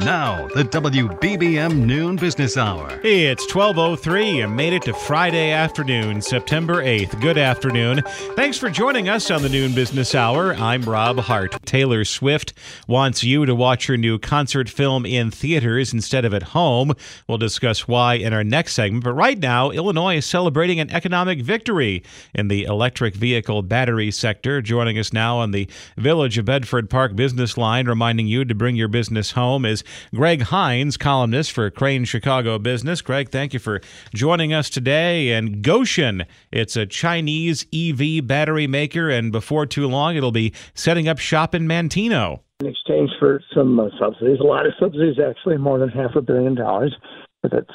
Now, the WBBM Noon Business Hour. It's 1203 and made it to Friday afternoon, September 8th. Good afternoon. Thanks for joining us on the Noon Business Hour. I'm Rob Hart. Taylor Swift wants you to watch her new concert film in theaters instead of at home. We'll discuss why in our next segment. But right now, Illinois is celebrating an economic victory in the electric vehicle battery sector. Joining us now on the Village of Bedford Park business line, reminding you to bring your business home is Greg Hinz, columnist for Crain Chicago Business. Greg, thank you for joining us today. And Gotion, it's a Chinese EV battery maker, and before too long, it'll be setting up shop in Manteno. In exchange for some uh, subsidies, a lot of subsidies, actually, more than half a billion dollars. But that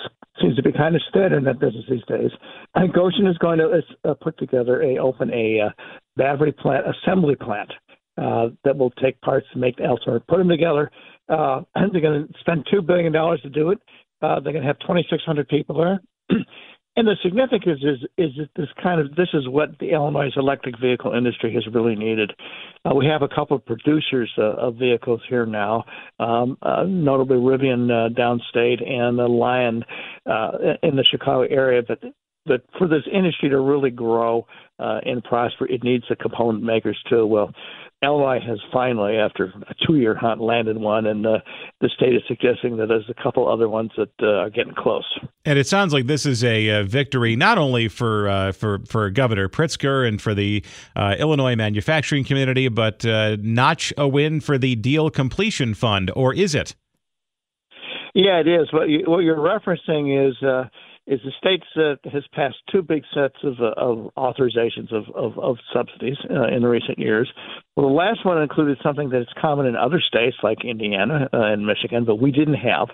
seems to be kind of steady in that business these days. And Gotion is going to uh, put together a open a uh, battery plant assembly plant uh, that will take parts and make the elsewhere, put them together, uh, they're going to spend two billion dollars to do it. Uh, they're going to have 2,600 people there. and the significance is is that this kind of this is what the Illinois electric vehicle industry has really needed. Uh, we have a couple of producers uh, of vehicles here now, um, uh, notably Rivian uh, downstate and the Lion uh, in the Chicago area. But but for this industry to really grow uh, and prosper, it needs the component makers too. Well, Illinois has finally, after a two-year hunt, landed one, and uh, the state is suggesting that there's a couple other ones that uh, are getting close. And it sounds like this is a, a victory not only for uh, for for Governor Pritzker and for the uh, Illinois manufacturing community, but uh, notch a win for the deal completion fund, or is it? Yeah, it is. What, you, what you're referencing is uh, is the state uh, has passed two big sets of, uh, of authorizations of, of, of subsidies uh, in the recent years. Well, the last one included something that is common in other states like Indiana uh, and Michigan, but we didn't have,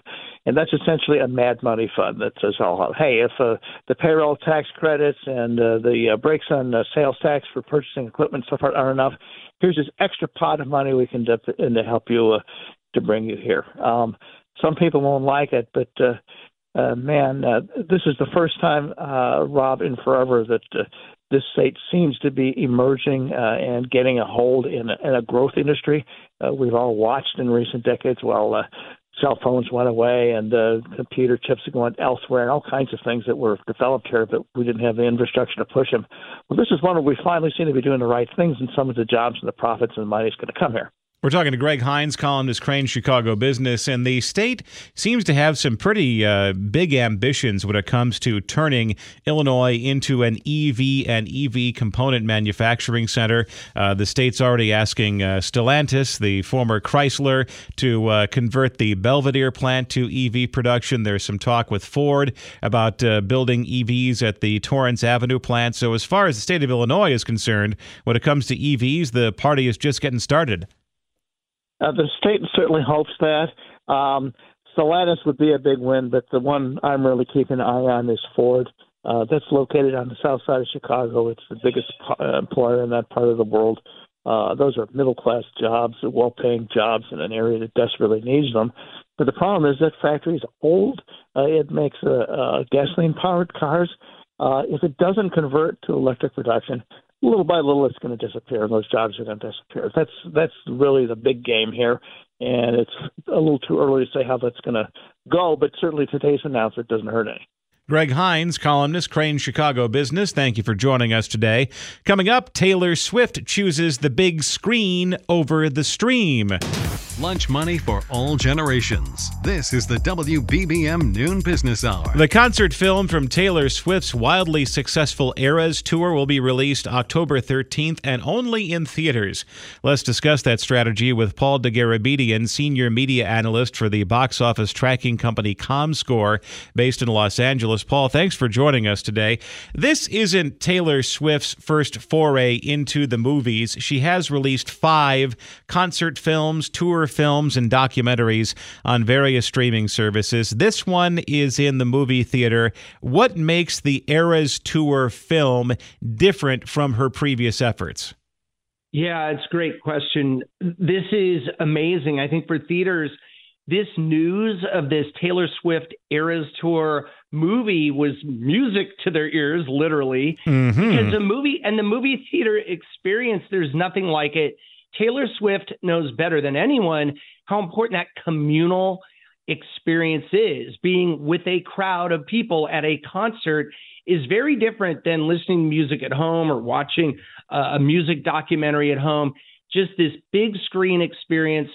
and that's essentially a mad money fund that says, "Oh, hey, if uh, the payroll tax credits and uh, the uh, breaks on uh, sales tax for purchasing equipment so far aren't enough, here's this extra pot of money we can dip in to help you uh, to bring you here." Um, some people won't like it, but uh, uh, man, uh, this is the first time, uh, Rob, in forever that uh, this state seems to be emerging uh, and getting a hold in a, in a growth industry. Uh, we've all watched in recent decades while uh, cell phones went away and uh, computer chips going elsewhere and all kinds of things that were developed here, but we didn't have the infrastructure to push them. Well, this is one where we finally seem to be doing the right things, and some of the jobs and the profits and the money is going to come here. We're talking to Greg Hinz, columnist Crain Chicago Business, and the state seems to have some pretty uh, big ambitions when it comes to turning Illinois into an EV and EV component manufacturing center. Uh, the state's already asking uh, Stellantis, the former Chrysler, to uh, convert the Belvidere plant to EV production. There's some talk with Ford about uh, building EVs at the Torrance Avenue plant. So, as far as the state of Illinois is concerned, when it comes to EVs, the party is just getting started. Uh, the state certainly hopes that. Um, Stellantis would be a big win, but the one I'm really keeping an eye on is Ford. Uh, that's located on the south side of Chicago. It's the biggest uh, employer in that part of the world. Uh, those are middle class jobs, well paying jobs in an area that desperately needs them. But the problem is that factory is old. Uh, it makes uh, uh, gasoline powered cars. Uh, if it doesn't convert to electric production, little by little it's going to disappear and those jobs are going to disappear that's that's really the big game here and it's a little too early to say how that's going to go but certainly today's announcement doesn't hurt any Greg Hinz, columnist, Crain Chicago Business. Thank you for joining us today. Coming up, Taylor Swift chooses the big screen over the stream. Lunch money for all generations. This is the WBBM Noon Business Hour. The concert film from Taylor Swift's wildly successful Eras tour will be released October 13th and only in theaters. Let's discuss that strategy with Paul Dergarabedian, senior media analyst for the box office tracking company ComScore, based in Los Angeles. Paul, thanks for joining us today. This isn't Taylor Swift's first foray into the movies. She has released five concert films, tour films, and documentaries on various streaming services. This one is in the movie theater. What makes the Eras Tour film different from her previous efforts? Yeah, it's a great question. This is amazing. I think for theaters, this news of this Taylor Swift Eras Tour movie was music to their ears, literally. Mm-hmm. Because the movie and the movie theater experience, there's nothing like it. Taylor Swift knows better than anyone how important that communal experience is. Being with a crowd of people at a concert is very different than listening to music at home or watching a music documentary at home. Just this big screen experience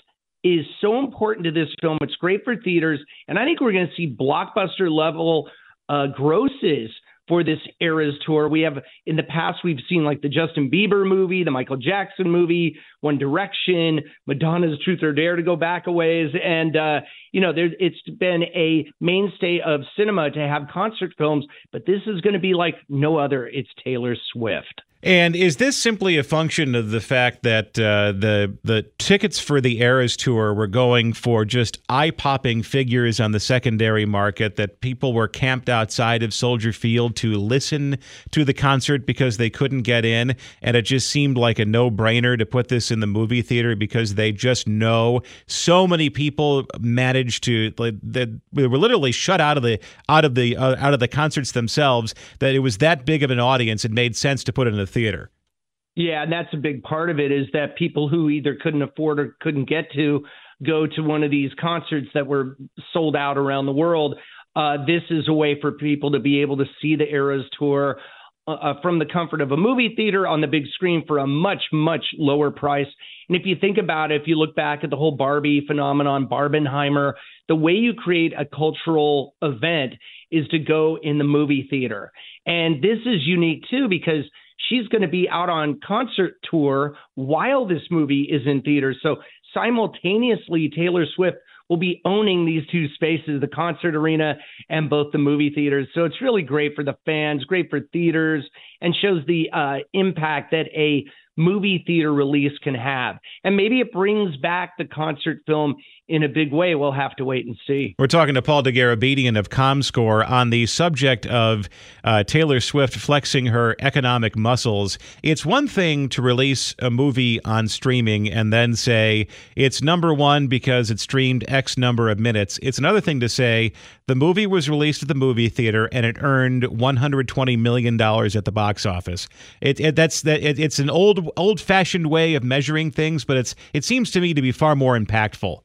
is so important to this film. It's great for theaters, and I think we're going to see blockbuster level uh, grosses for this Eras tour. We have in the past we've seen like the Justin Bieber movie, the Michael Jackson movie, One Direction, Madonna's Truth or Dare to go back a ways, and uh, you know there, it's been a mainstay of cinema to have concert films, but this is going to be like no other. It's Taylor Swift. And is this simply a function of the fact that uh, the the tickets for the Eras tour were going for just eye popping figures on the secondary market? That people were camped outside of Soldier Field to listen to the concert because they couldn't get in, and it just seemed like a no brainer to put this in the movie theater because they just know so many people managed to like they, were literally shut out of the out of the uh, out of the concerts themselves that it was that big of an audience. It made sense to put it in the theater. Yeah, and that's a big part of it is that people who either couldn't afford or couldn't get to go to one of these concerts that were sold out around the world. Uh, this is a way for people to be able to see the Eras tour uh, from the comfort of a movie theater on the big screen for a much, much lower price. And if you think about it, if you look back at the whole Barbie phenomenon, Barbenheimer, the way you create a cultural event is to go in the movie theater. And this is unique too because she's going to be out on concert tour while this movie is in theaters. So simultaneously, Taylor Swift will be owning these two spaces, the concert arena and both the movie theaters. So it's really great for the fans, great for theaters, and shows the uh, impact that a movie theater release can have. And maybe it brings back the concert film in a big way. We'll have to wait and see. We're talking to Paul Dergarabedian of ComScore on the subject of uh, Taylor Swift flexing her economic muscles. It's one thing to release a movie on streaming and then say it's number one because it streamed X number of minutes. It's another thing to say the movie was released at the movie theater and it earned 120 million dollars at the box office. It, it that's that it, it's an old old fashioned way of measuring things, but it's it seems to me to be far more impactful.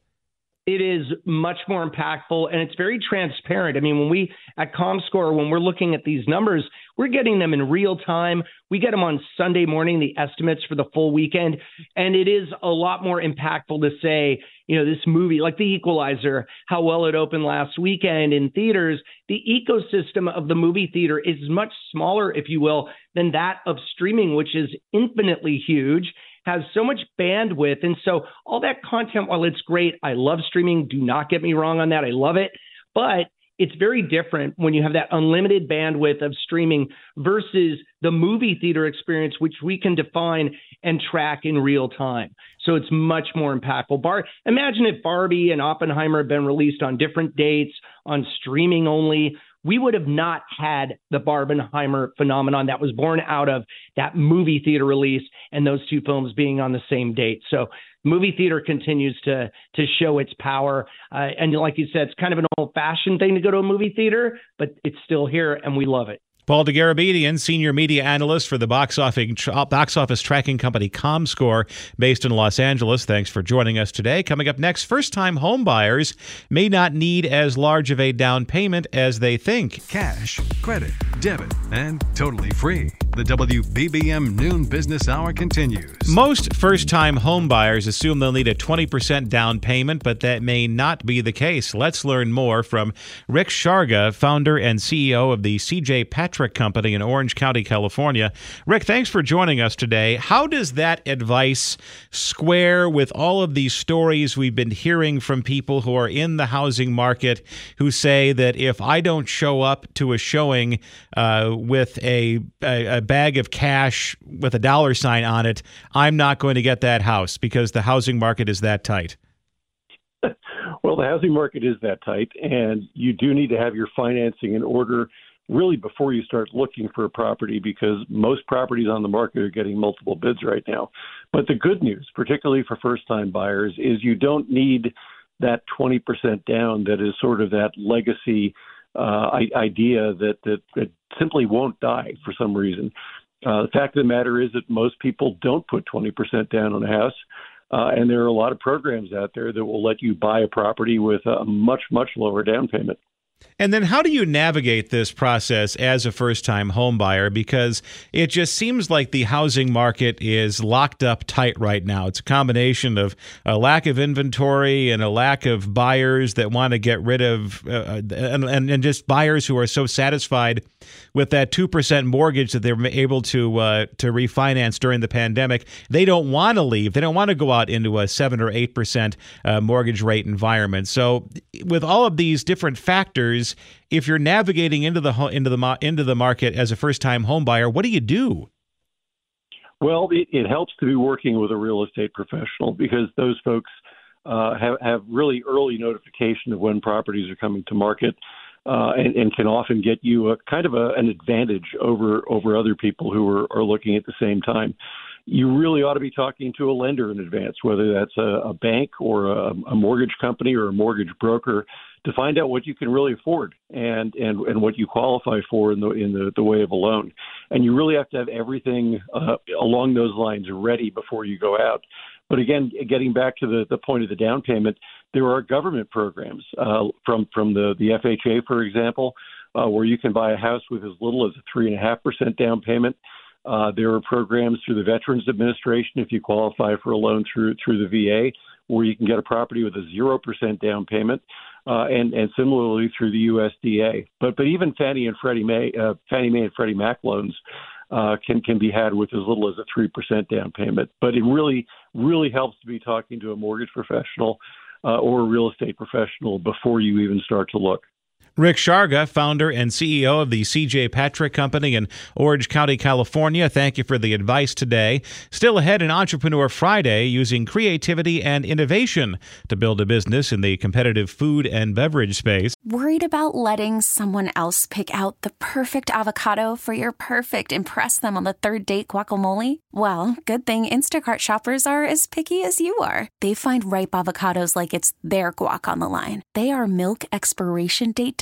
It is much more impactful and it's very transparent. I mean, when we at ComScore, when we're looking at these numbers, we're getting them in real time. We get them on Sunday morning, the estimates for the full weekend. And it is a lot more impactful to say, you know, this movie, like The Equalizer, how well it opened last weekend in theaters. The ecosystem of the movie theater is much smaller, if you will, than that of streaming, which is infinitely huge has so much bandwidth. And so all that content, while it's great, I love streaming. Do not get me wrong on that. I love it. But it's very different when you have that unlimited bandwidth of streaming versus the movie theater experience, which we can define and track in real time. So it's much more impactful. Bar- Imagine if Barbie and Oppenheimer had been released on different dates on streaming only we would have not had the Barbenheimer phenomenon that was born out of that movie theater release and those two films being on the same date. So movie theater continues to to show its power. Uh, and like you said, it's kind of an old fashioned thing to go to a movie theater, but it's still here and we love it. Paul Dergarabedian, senior media analyst for the box office, box office tracking company ComScore, based in Los Angeles. Thanks for joining us today. Coming up next, first time homebuyers may not need as large of a down payment as they think. Cash, credit, debit, and totally free. The WBBM Noon Business Hour continues. Most first time homebuyers assume they'll need a 20% down payment, but that may not be the case. Let's learn more from Rick Sharga, founder and CEO of the CJ Patrick Company in Orange County, California. Rick, thanks for joining us today. How does that advice square with all of these stories we've been hearing from people who are in the housing market who say that if I don't show up to a showing uh, with a, a, a bag of cash with a dollar sign on it, I'm not going to get that house because the housing market is that tight. Well, the housing market is that tight, and you do need to have your financing in order really before you start looking for a property because most properties on the market are getting multiple bids right now. But the good news, particularly for first time buyers, is you don't need that 20% down that is sort of that legacy uh, idea that, that it simply won't die for some reason. Uh, the fact of the matter is that most people don't put 20% down on a house. Uh, and there are a lot of programs out there that will let you buy a property with a much, much lower down payment. And then how do you navigate this process as a first time homebuyer? Because it just seems like the housing market is locked up tight right now. It's a combination of a lack of inventory and a lack of buyers that want to get rid of, uh, and, and, and, just buyers who are so satisfied with that 2% mortgage that they're able to, uh, to refinance during the pandemic. They don't want to leave. They don't want to go out into a 7 or 8% uh, mortgage rate environment. So, with all of these different factors, years if you're navigating into the into the into the market as a first time home buyer what do you do? Well it, it, helps to be working with a real estate professional because those folks uh, have, have really early notification of when properties are coming to market uh, and, and, can often get you a kind of a, an advantage over over other people who are, are looking at the same time you really ought to be talking to a lender in advance, whether that's a, a bank or a, a mortgage company or a mortgage broker, to find out what you can really afford and and and what you qualify for in the in the, the way of a loan. And you really have to have everything uh, along those lines ready before you go out. But again, getting back to the, the point of the down payment, there are government programs uh, from from the the FHA, for example, uh, where you can buy a house with as little as a three and a half percent down payment. Uh, there are programs through the Veterans Administration if you qualify for a loan through through the VA, where you can get a property with a zero percent down payment, uh, and and similarly through the USDA. But but even Fannie and Freddie Mae, uh, Fannie Mae and Freddie Mac loans uh, can can be had with as little as a three percent down payment. But it really really helps to be talking to a mortgage professional uh, or a real estate professional before you even start to look. Rick Sharga, founder and CEO of the CJ Patrick Company in Orange County, California. Thank you for the advice today. Still ahead in Entrepreneur Friday, using creativity and innovation to build a business in the competitive food and beverage space. Worried about letting someone else pick out the perfect avocado for your perfect impress them on the third date guacamole? Well, good thing Instacart shoppers are as picky as you are. They find ripe avocados like it's their guac on the line. They are milk expiration date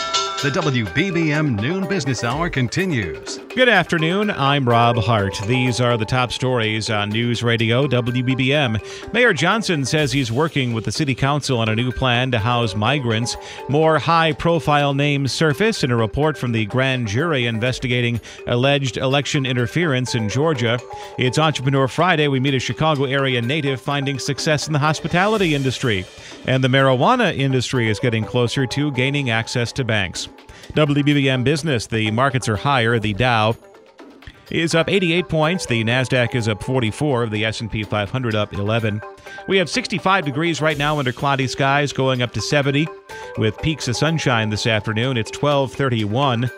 The WBBM Noon Business Hour continues. Good afternoon. I'm Rob Hart. These are the top stories on News Radio WBBM. Mayor Johnson says he's working with the City Council on a new plan to house migrants. More high profile names surface in a report from the grand jury investigating alleged election interference in Georgia. It's Entrepreneur Friday. We meet a Chicago area native finding success in the hospitality industry. And the marijuana industry is getting closer to gaining access to banks. WBBM Business, the markets are higher. The Dow is up 88 points. The Nasdaq is up 44. The S&P 500 up 11. We have 65 degrees right now under cloudy skies, going up to 70 with peaks of sunshine this afternoon. It's 1231.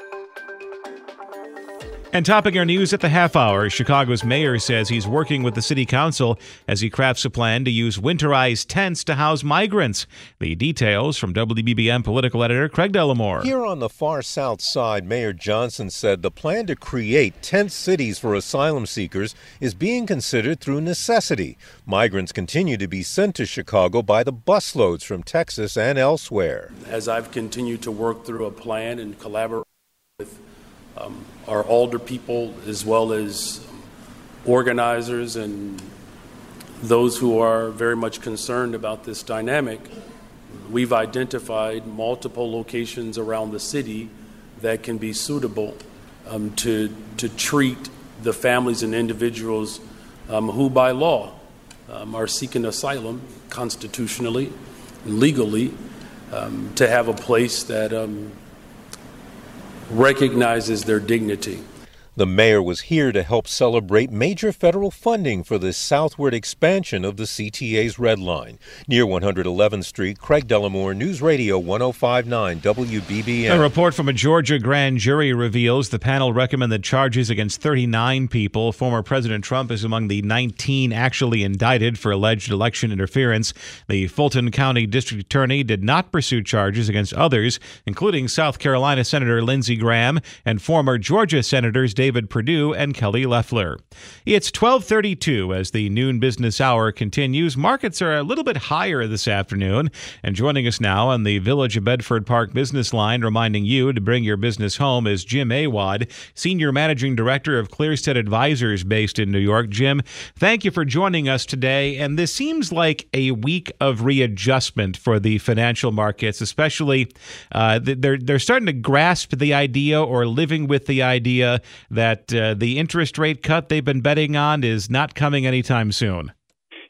And topping our news at the half hour, Chicago's mayor says he's working with the city council as he crafts a plan to use winterized tents to house migrants. The details from WBBM political editor Craig Dellimore. Here on the far south side, Mayor Johnson said the plan to create tent cities for asylum seekers is being considered through necessity. Migrants continue to be sent to Chicago by the busloads from Texas and elsewhere. As I've continued to work through a plan and collaborate with um, our older people as well as organizers and those who are very much concerned about this dynamic. We've identified multiple locations around the city that can be suitable um, to, to treat the families and individuals um, who, by law, um, are seeking asylum constitutionally legally um, to have a place that um, recognizes their dignity. The mayor was here to help celebrate major federal funding for the southward expansion of the CTA's Red Line. Near 111th Street, Craig Dellimore, News Radio 1059 WBBM. A report from a Georgia grand jury reveals the panel recommended charges against 39 people. Former President Trump is among the 19 actually indicted for alleged election interference. The Fulton County District Attorney did not pursue charges against others, including South Carolina Senator Lindsey Graham and former Georgia Senators David Perdue and Kelly Loeffler. It's 12:32 as the noon business hour continues. Markets are a little bit higher this afternoon, and joining us now on the Village of Bedford Park business line reminding you to bring your business home is Jim Awad, Senior Managing Director of Clearstead Advisors based in New York. Jim, thank you for joining us today, and this seems like a week of readjustment for the financial markets, especially uh, they're they're starting to grasp the idea or living with the idea that uh, the interest rate cut they've been betting on is not coming anytime soon.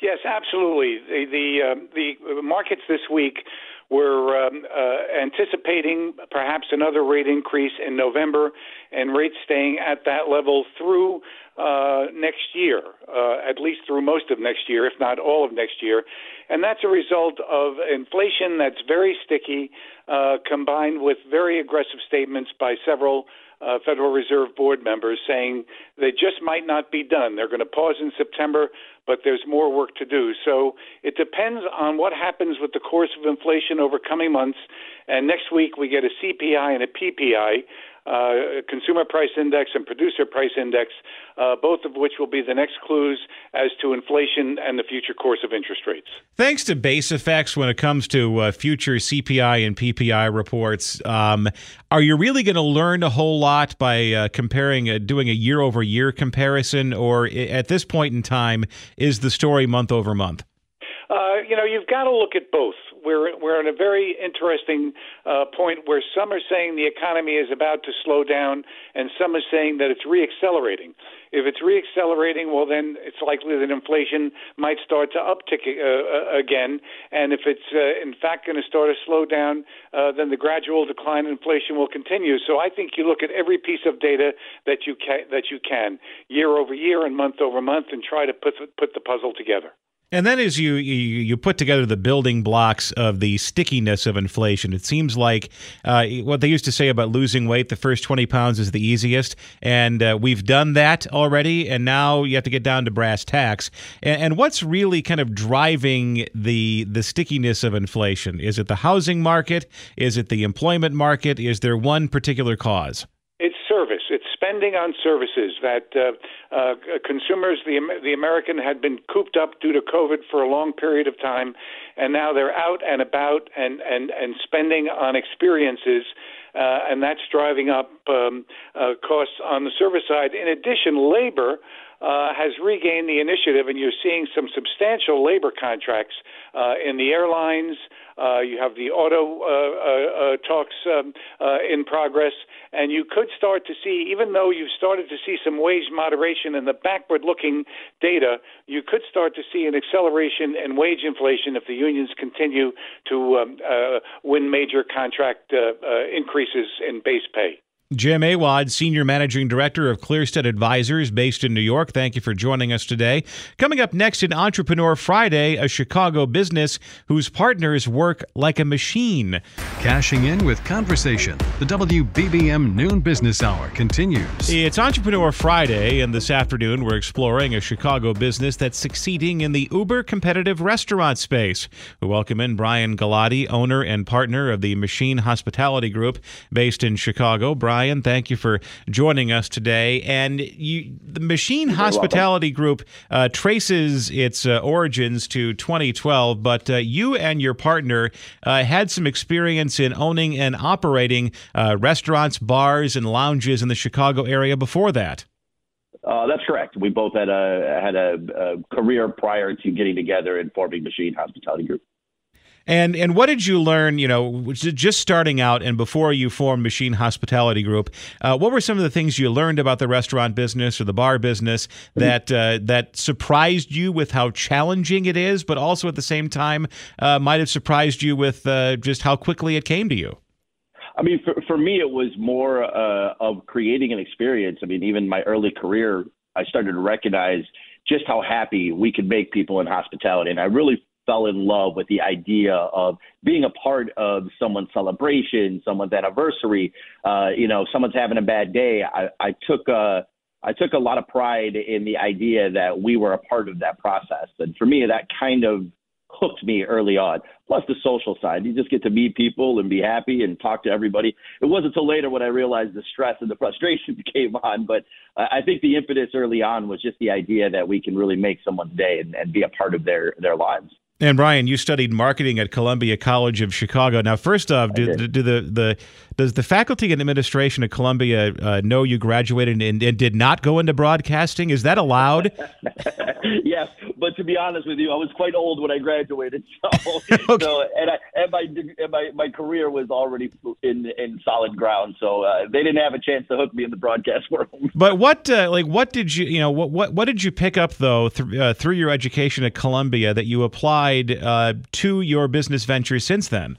Yes, absolutely. The the, uh, the markets this week were um, uh, anticipating perhaps another rate increase in November and rates staying at that level through uh, next year, uh, at least through most of next year, if not all of next year. And that's a result of inflation that's very sticky, uh, combined with very aggressive statements by several uh, Federal Reserve Board members saying they just might not be done. They're going to pause in September, but there's more work to do. So it depends on what happens with the course of inflation over coming months. And next week we get a CPI and a PPI uh, consumer price index and producer price index, uh, both of which will be the next clues as to inflation and the future course of interest rates. Thanks to base effects when it comes to uh, future CPI and PPI reports, um, are you really going to learn a whole lot by uh, comparing, uh, doing a year over year comparison, or at this point in time, is the story month over month? Uh, you know, you've got to look at both. We're we're in a very interesting uh, point where some are saying the economy is about to slow down, and some are saying that it's reaccelerating. If it's reaccelerating, well, then it's likely that inflation might start to uptick uh, uh again. And if it's uh, in fact going to start to slow down, uh, then the gradual decline in inflation will continue. So I think you look at every piece of data that you can that you can year over year and month over month, and try to put put the puzzle together. And then as you, you, you put together the building blocks of the stickiness of inflation, it seems like uh, what they used to say about losing weight, the first 20 pounds is the easiest. And uh, we've done that already. And now you have to get down to brass tacks. And, and what's really kind of driving the, the stickiness of inflation? Is it the housing market? Is it the employment market? Is there one particular cause? Spending on services that uh, uh, consumers, the the American, had been cooped up due to COVID for a long period of time, and now they're out and about and and and spending on experiences. Uh, and that's driving up um, uh, costs on the service side. In addition, labor uh, has regained the initiative, and you're seeing some substantial labor contracts uh, in the airlines. Uh, you have the auto uh, uh, uh, talks um, uh, in progress, and you could start to see, even though you've started to see some wage moderation in the backward-looking data, you could start to see an acceleration in wage inflation if the unions continue to um, uh, win major contract increases in base pay. Jim Awad, Senior Managing Director of Clearstead Advisors based in New York. Thank you for joining us today. Coming up next in Entrepreneur Friday, a Chicago business whose partners work like a machine. Cashing in with conversation. The WBBM Noon Business Hour continues. It's Entrepreneur Friday, and this afternoon we're exploring a Chicago business that's succeeding in the uber competitive restaurant space. We welcome in Brian Galati, owner and partner of the Machine Hospitality Group based in Chicago. Brian, Brian. Thank you for joining us today. And you, the Machine You're Hospitality Group uh, traces its uh, origins to 2012, but uh, you and your partner uh, had some experience in owning and operating uh, restaurants, bars, and lounges in the Chicago area before that. Uh, that's correct. We both had a had a, a, career prior to getting together and forming Machine Hospitality Group. And and what did you learn? You know, just starting out and before you formed Machine Hospitality Group, uh, what were some of the things you learned about the restaurant business or the bar business that uh, that surprised you with how challenging it is, but also at the same time uh, might have surprised you with uh, just how quickly it came to you? I mean, for, for me, it was more uh, of creating an experience. I mean, even my early career, I started to recognize just how happy we could make people in hospitality, and I really fell in love with the idea of being a part of someone's celebration, someone's anniversary. Uh, you know, someone's having a bad day. I, I took a I took a lot of pride in the idea that we were a part of that process, and for me, that kind of hooked me early on. Plus the social side, you just get to meet people and be happy and talk to everybody. It wasn't until later when I realized the stress and the frustration came on, but I think the impetus early on was just the idea that we can really make someone's day and, and be a part of their their lives. And Brian, you studied marketing at Columbia College of Chicago. Now, first off, do, do, the, the does the faculty and administration at Columbia uh, know you graduated and, and, did not go into broadcasting? Is that allowed? yes, but to be honest with you, I was quite old when I graduated. So, okay. so and, I, and my and my my career was already in in solid ground. So uh, they didn't have a chance to hook me in the broadcast world. But what uh, like what did you you know what what what did you pick up though th- uh, through your education at Columbia that you applied uh, to your business ventures since then?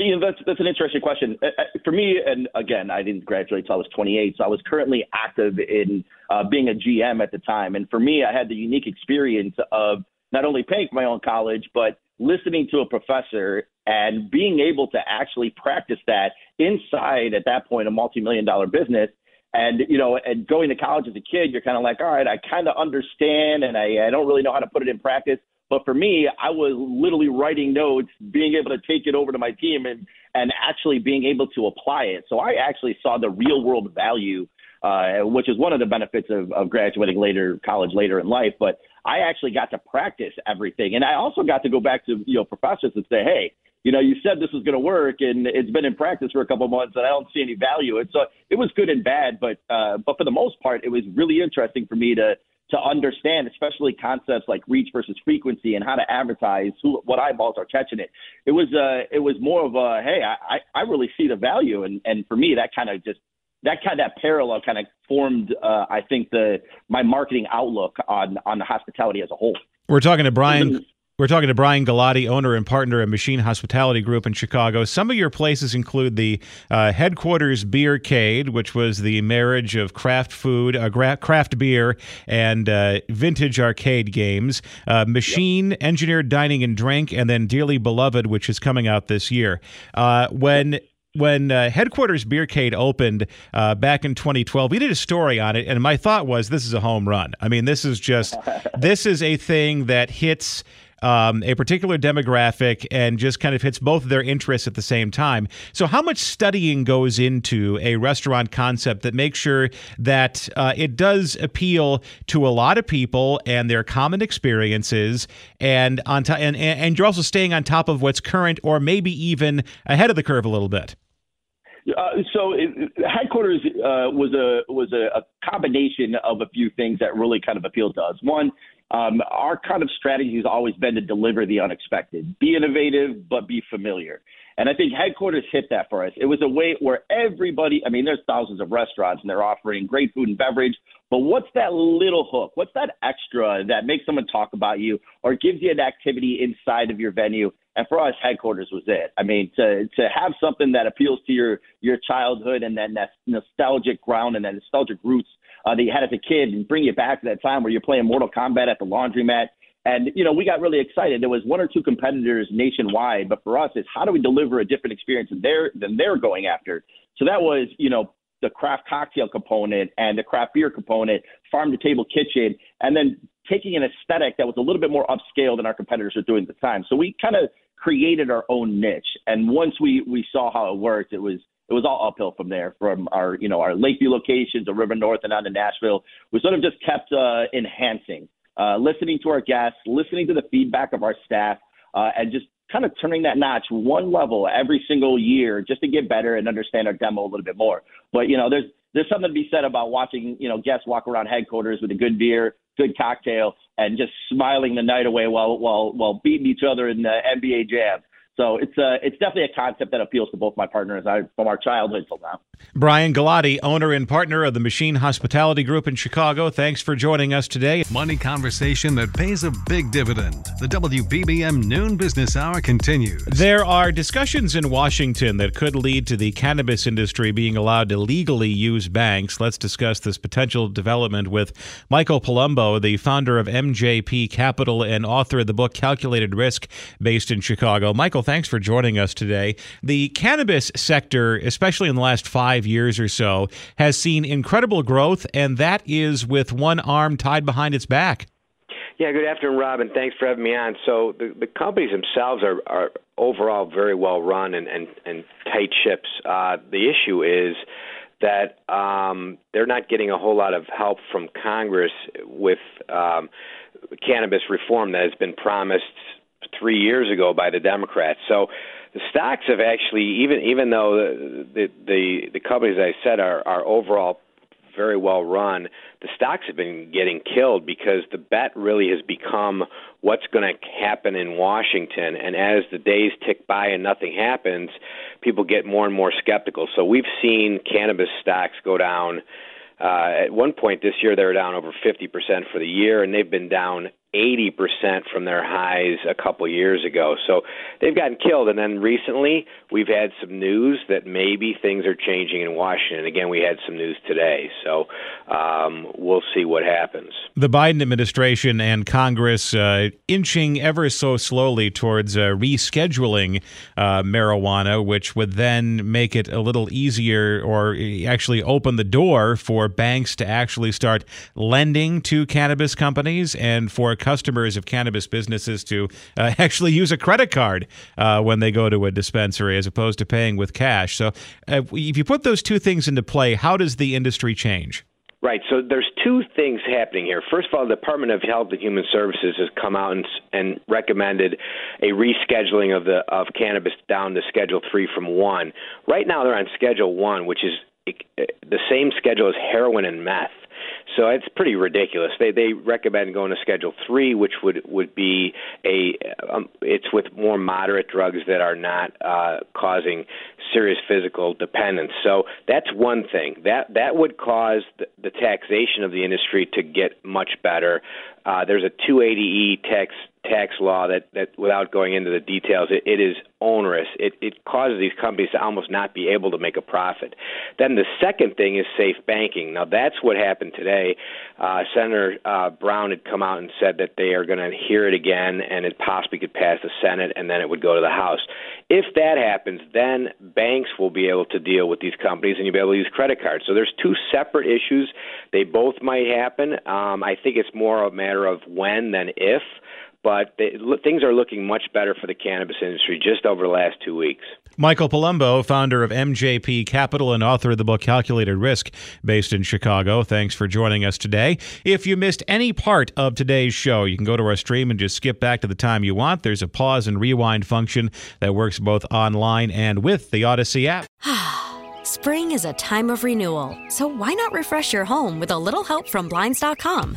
You know, that's that's an interesting question. Uh, uh, for me, and again, I didn't graduate until I was 28, so I was currently active in uh, being a GM at the time. And for me, I had the unique experience of not only paying for my own college, but listening to a professor and being able to actually practice that inside at that point a multi-million dollar business. And you know, and going to college as a kid, you're kind of like, all right, I kind of understand, and I, I don't really know how to put it in practice. But for me, I was literally writing notes, being able to take it over to my team and, and actually being able to apply it. So I actually saw the real world value, uh, which is one of the benefits of, of graduating later, college later in life. But I actually got to practice everything. And I also got to go back to, you know, professors and say, hey, you know, you said this was going to work, and it's been in practice for a couple of months, and I don't see any value. And so it was good and bad, but uh, but for the most part, it was really interesting for me to to understand, especially concepts like reach versus frequency and how to advertise who what eyeballs are catching it. It was uh it was more of a hey, I I really see the value and and for me that kind of just that kind of that parallel kind of formed uh, I think the my marketing outlook on on the hospitality as a whole. We're talking to Brian we're talking to Brian Galati, owner and partner of Machine Hospitality Group in Chicago. Some of your places include the uh, headquarters Beercade, which was the marriage of craft food, uh, craft beer, and uh, vintage arcade games. Uh, Machine yep. Engineered Dining and Drink, and then Dearly Beloved, which is coming out this year. Uh, when when uh, headquarters beercade opened uh, back in 2012 we did a story on it and my thought was this is a home run i mean this is just this is a thing that hits um, a particular demographic and just kind of hits both of their interests at the same time. So, how much studying goes into a restaurant concept that makes sure that uh, it does appeal to a lot of people and their common experiences, and on to- and and you're also staying on top of what's current or maybe even ahead of the curve a little bit. Uh, so it, headquarters uh, was a was a, a, combination of a few things that really kind of appealed to us. One, um, our kind of strategy has always been to deliver the unexpected, be innovative, but be familiar. And I think headquarters hit that for us. It was a way where everybody, I mean, there's thousands of restaurants and they're offering great food and beverage, but what's that little hook? What's that extra that makes someone talk about you or gives you an activity inside of your venue? And for us, headquarters was it. I mean, to to have something that appeals to your your childhood and then that nostalgic ground and that nostalgic roots uh, that you had as a kid and bring you back to that time where you're playing Mortal Kombat at the laundromat and, you know, we got really excited. There was one or two competitors nationwide, but for us, it's how do we deliver a different experience than they're, than they're going after? So that was, you know, the craft cocktail component and the craft beer component, farm to table kitchen, and then taking an aesthetic that was a little bit more upscale than our competitors are doing at the time. So we kind of created our own niche. And once we, we saw how it worked, it was it was all uphill from there from our you know our Lakeview locations, the River North, and on to Nashville. We sort of just kept uh, enhancing uh, listening to our guests, listening to the feedback of our staff, uh, and just kind of turning that notch one level every single year just to get better and understand our demo a little bit more. But you know, there's there's something to be said about watching you know guests walk around headquarters with a good beer, good cocktail, and just smiling the night away while while while beating each other in the NBA Jam. So it's a, uh, it's definitely a concept that appeals to both my partners I, from our childhood till now. Brian Galati, owner and partner of the Machine Hospitality Group in Chicago. Thanks for joining us today. Money conversation that pays a big dividend. The WBBM Noon Business Hour continues. There are discussions in Washington that could lead to the cannabis industry being allowed to legally use banks. Let's discuss this potential development with Michael Palumbo, the founder of MJP Capital and author of the book Calculated Risk, based in Chicago. Michael, thanks for joining us today. The cannabis sector, especially in the last five years or so, has seen incredible growth, and that is with one arm tied behind its back. Yeah, good afternoon, Rob, and thanks for having me on. So the, the companies themselves are, are overall very well run and, and, and tight ships. Uh, the issue is that um, they're not getting a whole lot of help from Congress with um, cannabis reform that has been promised three years ago by the Democrats. So the stocks have actually, even even though the the the, companies I said are are overall very well run, the stocks have been getting killed because the bet really has become what's going to happen in Washington. And as the days tick by and nothing happens, people get more and more skeptical. So we've seen cannabis stocks go down. Uh, at one point this year, they were down over 50% for the year, and they've been down 80% from their highs a couple years ago. So they've gotten killed. And then recently, we've had some news that maybe things are changing in Washington. Again, we had some news today. So um, we'll see what happens. The Biden administration and Congress uh, inching ever so slowly towards uh, rescheduling uh, marijuana, which would then make it a little easier or actually open the door for banks to actually start lending to cannabis companies and for customers of cannabis businesses to uh, actually use a credit card uh, when they go to a dispensary as opposed to paying with cash. So, uh, if you put those two things into play, how does the industry change? Right. So there's two things happening here. First of all, the Department of Health and Human Services has come out and, and recommended a rescheduling of the of cannabis down to Schedule Three from one. Right now, they're on Schedule One, which is uh, the same schedule as heroin and meth. So it's pretty ridiculous. They they recommend going to Schedule Three, which would would be a um, it's with more moderate drugs that are not uh, causing serious physical dependence. So that's one thing that that would cause the, the taxation of the industry to get much better. Uh, there's a 280e tax tax law that, that without going into the details, it, it is onerous. It, it causes these companies to almost not be able to make a profit. Then the second thing is safe banking. Now that's what happened today. Uh, Senator uh, Brown had come out and said that they are going to hear it again, and it possibly could pass the Senate, and then it would go to the House. If that happens, then banks will be able to deal with these companies, and you'll be able to use credit cards. So there's two separate issues. They both might happen. Um, I think it's more a matter of when than if but they, things are looking much better for the cannabis industry just over the last two weeks. Michael Palumbo, founder of MJP Capital and author of the book Calculated Risk, based in Chicago. Thanks for joining us today. If you missed any part of today's show, you can go to our stream and just skip back to the time you want. There's a pause and rewind function that works both online and with the Audacy app. Spring is a time of renewal, so why not refresh your home with a little help from Blinds.com?